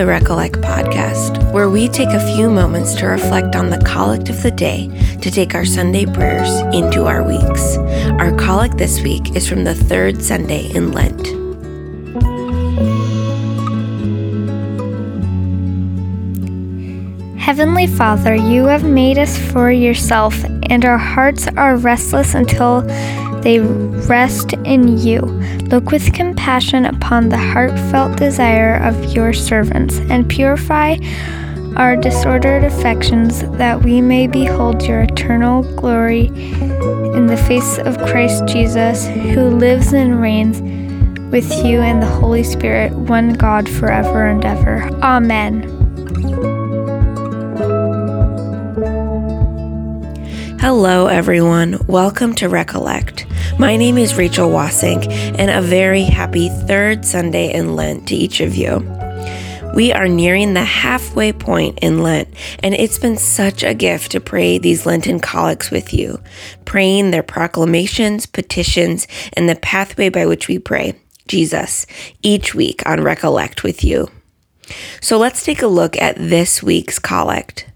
the Recollect podcast, where we take a few moments to reflect on the collect of the day to take our Sunday prayers into our weeks. Our collect this week is from the third Sunday in Lent. Heavenly Father, you have made us for yourself, and our hearts are restless until they rest in you. Look with compassion upon the heartfelt desire of your servants, and purify our disordered affections, that we may behold your eternal glory in the face of Christ Jesus, who lives and reigns with you and the Holy Spirit, one God, forever and ever. Amen. Hello, everyone. Welcome to Recollect. My name is Rachel Wassink, and a very happy third Sunday in Lent to each of you. We are nearing the halfway point in Lent, and it's been such a gift to pray these Lenten collects with you, praying their proclamations, petitions, and the pathway by which we pray, Jesus, each week on Recollect with you. So let's take a look at this week's collect.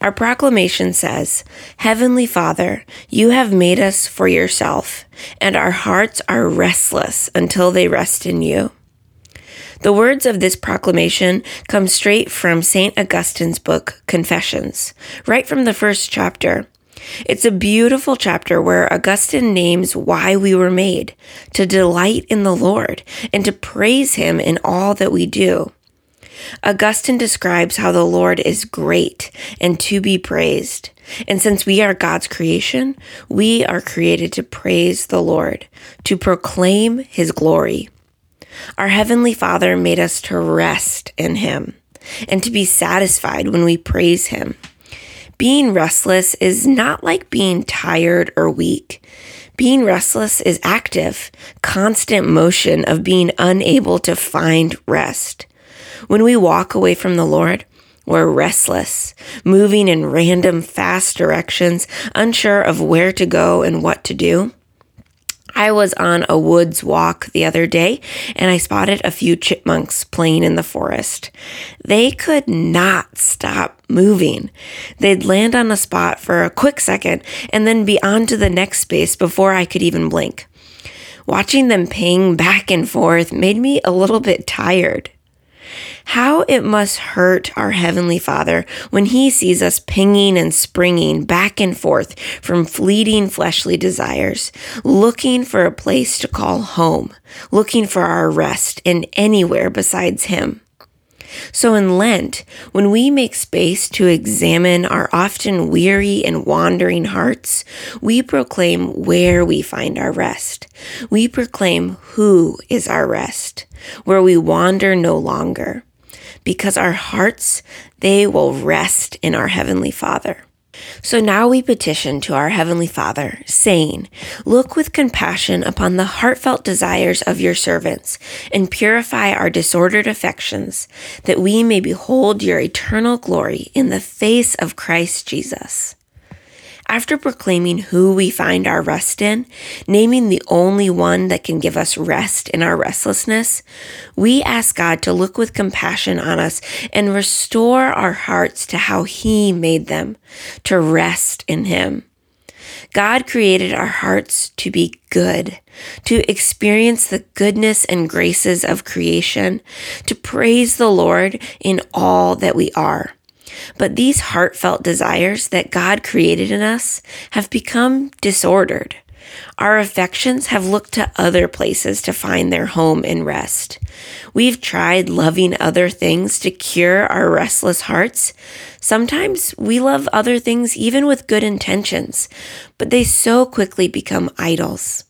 Our proclamation says, Heavenly Father, you have made us for yourself, and our hearts are restless until they rest in you. The words of this proclamation come straight from St. Augustine's book, Confessions, right from the first chapter. It's a beautiful chapter where Augustine names why we were made to delight in the Lord and to praise Him in all that we do. Augustine describes how the Lord is great and to be praised. And since we are God's creation, we are created to praise the Lord, to proclaim his glory. Our Heavenly Father made us to rest in him and to be satisfied when we praise him. Being restless is not like being tired or weak. Being restless is active, constant motion of being unable to find rest. When we walk away from the Lord, we're restless, moving in random, fast directions, unsure of where to go and what to do. I was on a woods walk the other day and I spotted a few chipmunks playing in the forest. They could not stop moving. They'd land on a spot for a quick second and then be on to the next space before I could even blink. Watching them ping back and forth made me a little bit tired. How it must hurt our Heavenly Father when He sees us pinging and springing back and forth from fleeting fleshly desires, looking for a place to call home, looking for our rest in anywhere besides Him. So in Lent, when we make space to examine our often weary and wandering hearts, we proclaim where we find our rest. We proclaim who is our rest, where we wander no longer, because our hearts, they will rest in our Heavenly Father. So now we petition to our Heavenly Father, saying, Look with compassion upon the heartfelt desires of your servants, and purify our disordered affections, that we may behold your eternal glory in the face of Christ Jesus. After proclaiming who we find our rest in, naming the only one that can give us rest in our restlessness, we ask God to look with compassion on us and restore our hearts to how He made them, to rest in Him. God created our hearts to be good, to experience the goodness and graces of creation, to praise the Lord in all that we are. But these heartfelt desires that God created in us have become disordered. Our affections have looked to other places to find their home and rest. We've tried loving other things to cure our restless hearts. Sometimes we love other things even with good intentions, but they so quickly become idols.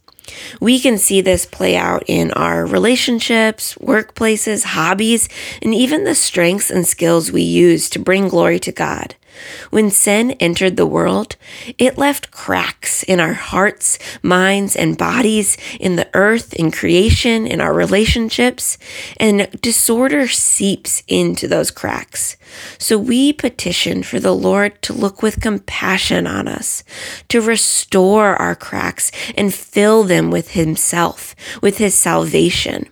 We can see this play out in our relationships, workplaces, hobbies, and even the strengths and skills we use to bring glory to God. When sin entered the world, it left cracks in our hearts, minds, and bodies, in the earth, in creation, in our relationships, and disorder seeps into those cracks. So we petition for the Lord to look with compassion on us, to restore our cracks and fill them with Himself, with His salvation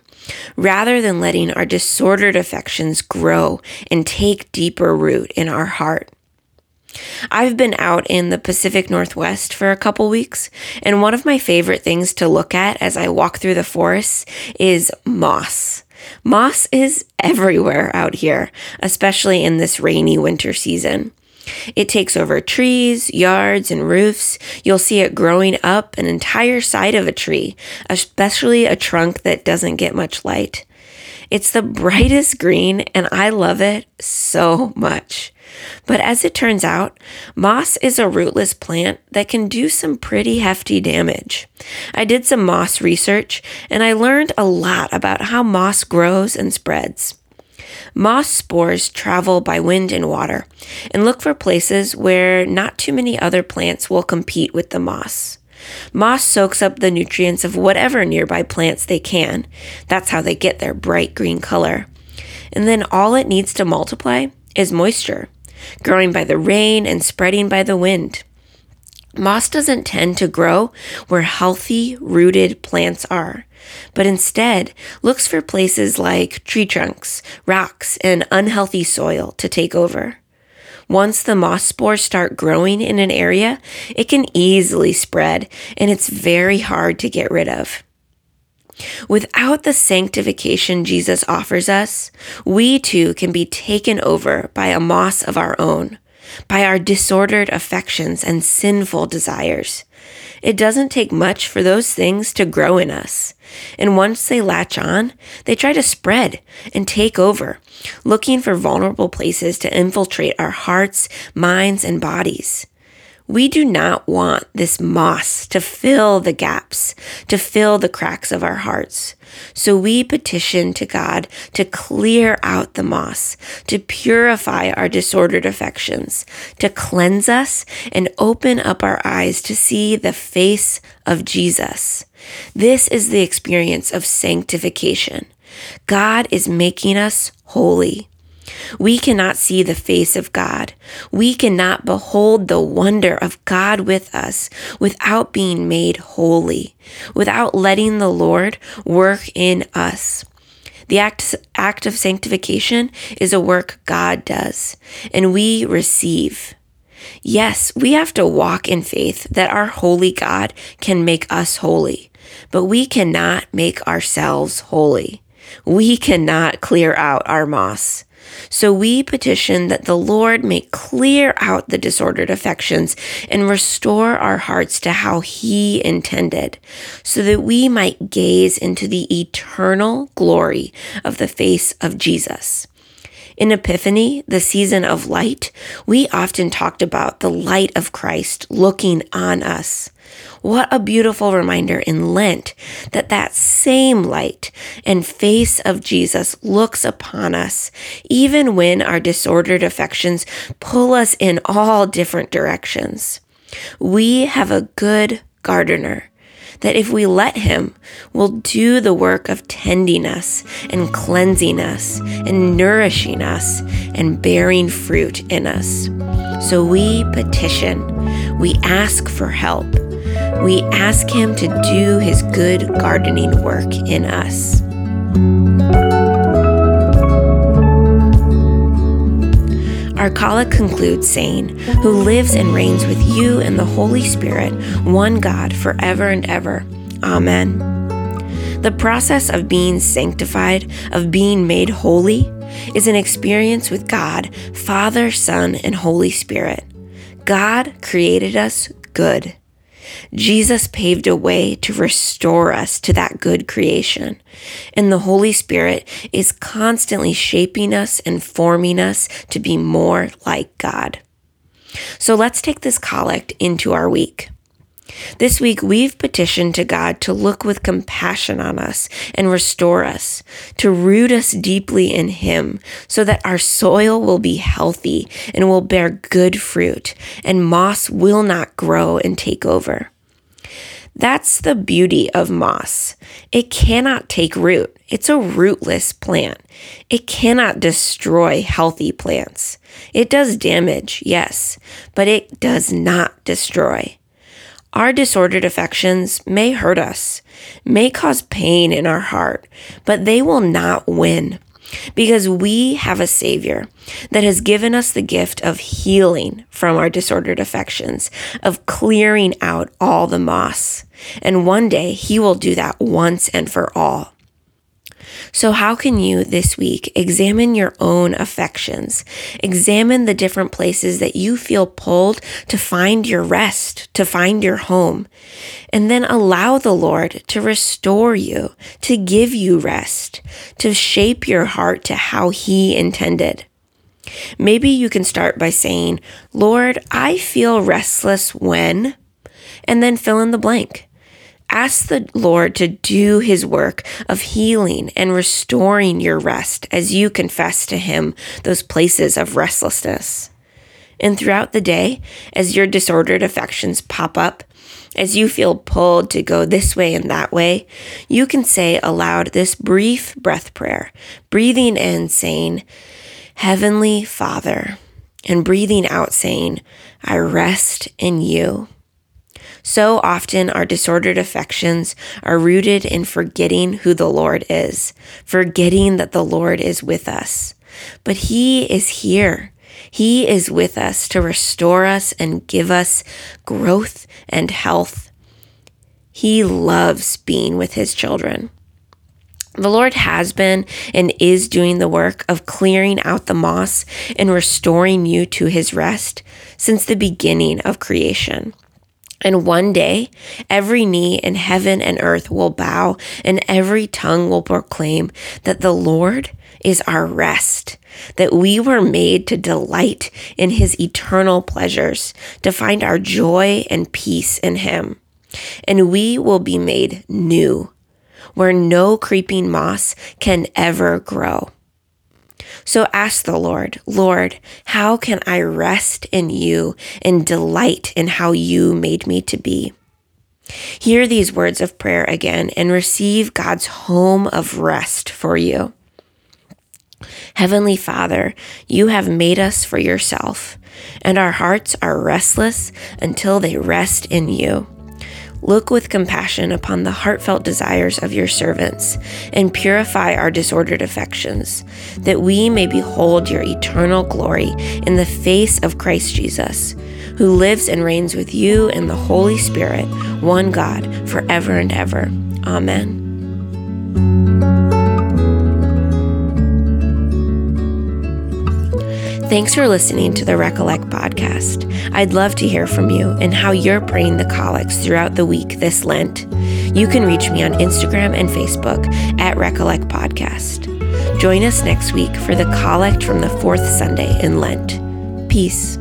rather than letting our disordered affections grow and take deeper root in our heart. I've been out in the Pacific Northwest for a couple weeks, and one of my favorite things to look at as I walk through the forests is moss. Moss is everywhere out here, especially in this rainy winter season. It takes over trees, yards, and roofs. You'll see it growing up an entire side of a tree, especially a trunk that doesn't get much light. It's the brightest green, and I love it so much. But as it turns out, moss is a rootless plant that can do some pretty hefty damage. I did some moss research, and I learned a lot about how moss grows and spreads. Moss spores travel by wind and water and look for places where not too many other plants will compete with the moss. Moss soaks up the nutrients of whatever nearby plants they can. That's how they get their bright green color. And then all it needs to multiply is moisture, growing by the rain and spreading by the wind. Moss doesn't tend to grow where healthy, rooted plants are, but instead looks for places like tree trunks, rocks, and unhealthy soil to take over. Once the moss spores start growing in an area, it can easily spread and it's very hard to get rid of. Without the sanctification Jesus offers us, we too can be taken over by a moss of our own, by our disordered affections and sinful desires. It doesn't take much for those things to grow in us. And once they latch on, they try to spread and take over, looking for vulnerable places to infiltrate our hearts, minds, and bodies. We do not want this moss to fill the gaps, to fill the cracks of our hearts. So we petition to God to clear out the moss, to purify our disordered affections, to cleanse us and open up our eyes to see the face of Jesus. This is the experience of sanctification. God is making us holy. We cannot see the face of God. We cannot behold the wonder of God with us without being made holy, without letting the Lord work in us. The act, act of sanctification is a work God does, and we receive. Yes, we have to walk in faith that our holy God can make us holy, but we cannot make ourselves holy. We cannot clear out our moss. So we petition that the Lord may clear out the disordered affections and restore our hearts to how He intended, so that we might gaze into the eternal glory of the face of Jesus. In Epiphany, the season of light, we often talked about the light of Christ looking on us. What a beautiful reminder in Lent that that same light and face of Jesus looks upon us, even when our disordered affections pull us in all different directions. We have a good gardener that if we let Him, will do the work of tending us and cleansing us and nourishing us and bearing fruit in us. So we petition, we ask for help, we ask Him to do His good gardening work in us. Our collect concludes saying, Who lives and reigns with you in the Holy Spirit, one God, forever and ever. Amen. The process of being sanctified, of being made holy, is an experience with God, Father, Son, and Holy Spirit. God created us good. Jesus paved a way to restore us to that good creation. And the Holy Spirit is constantly shaping us and forming us to be more like God. So let's take this collect into our week. This week, we've petitioned to God to look with compassion on us and restore us, to root us deeply in Him, so that our soil will be healthy and will bear good fruit, and moss will not grow and take over. That's the beauty of moss. It cannot take root. It's a rootless plant. It cannot destroy healthy plants. It does damage, yes, but it does not destroy. Our disordered affections may hurt us, may cause pain in our heart, but they will not win because we have a Savior that has given us the gift of healing from our disordered affections, of clearing out all the moss. And one day He will do that once and for all. So, how can you this week examine your own affections? Examine the different places that you feel pulled to find your rest, to find your home, and then allow the Lord to restore you, to give you rest, to shape your heart to how He intended. Maybe you can start by saying, Lord, I feel restless when, and then fill in the blank. Ask the Lord to do his work of healing and restoring your rest as you confess to him those places of restlessness. And throughout the day, as your disordered affections pop up, as you feel pulled to go this way and that way, you can say aloud this brief breath prayer, breathing in saying, Heavenly Father, and breathing out saying, I rest in you. So often, our disordered affections are rooted in forgetting who the Lord is, forgetting that the Lord is with us. But He is here. He is with us to restore us and give us growth and health. He loves being with His children. The Lord has been and is doing the work of clearing out the moss and restoring you to his rest since the beginning of creation. And one day, every knee in heaven and earth will bow, and every tongue will proclaim that the Lord is our rest, that we were made to delight in his eternal pleasures, to find our joy and peace in him. And we will be made new, where no creeping moss can ever grow. So ask the Lord, Lord, how can I rest in you and delight in how you made me to be? Hear these words of prayer again and receive God's home of rest for you. Heavenly Father, you have made us for yourself, and our hearts are restless until they rest in you. Look with compassion upon the heartfelt desires of your servants, and purify our disordered affections, that we may behold your eternal glory in the face of Christ Jesus, who lives and reigns with you in the Holy Spirit, one God, forever and ever. Amen. Thanks for listening to the Recollect podcast. I'd love to hear from you and how you're praying the collects throughout the week this Lent. You can reach me on Instagram and Facebook at Recollect Podcast. Join us next week for the collect from the fourth Sunday in Lent. Peace.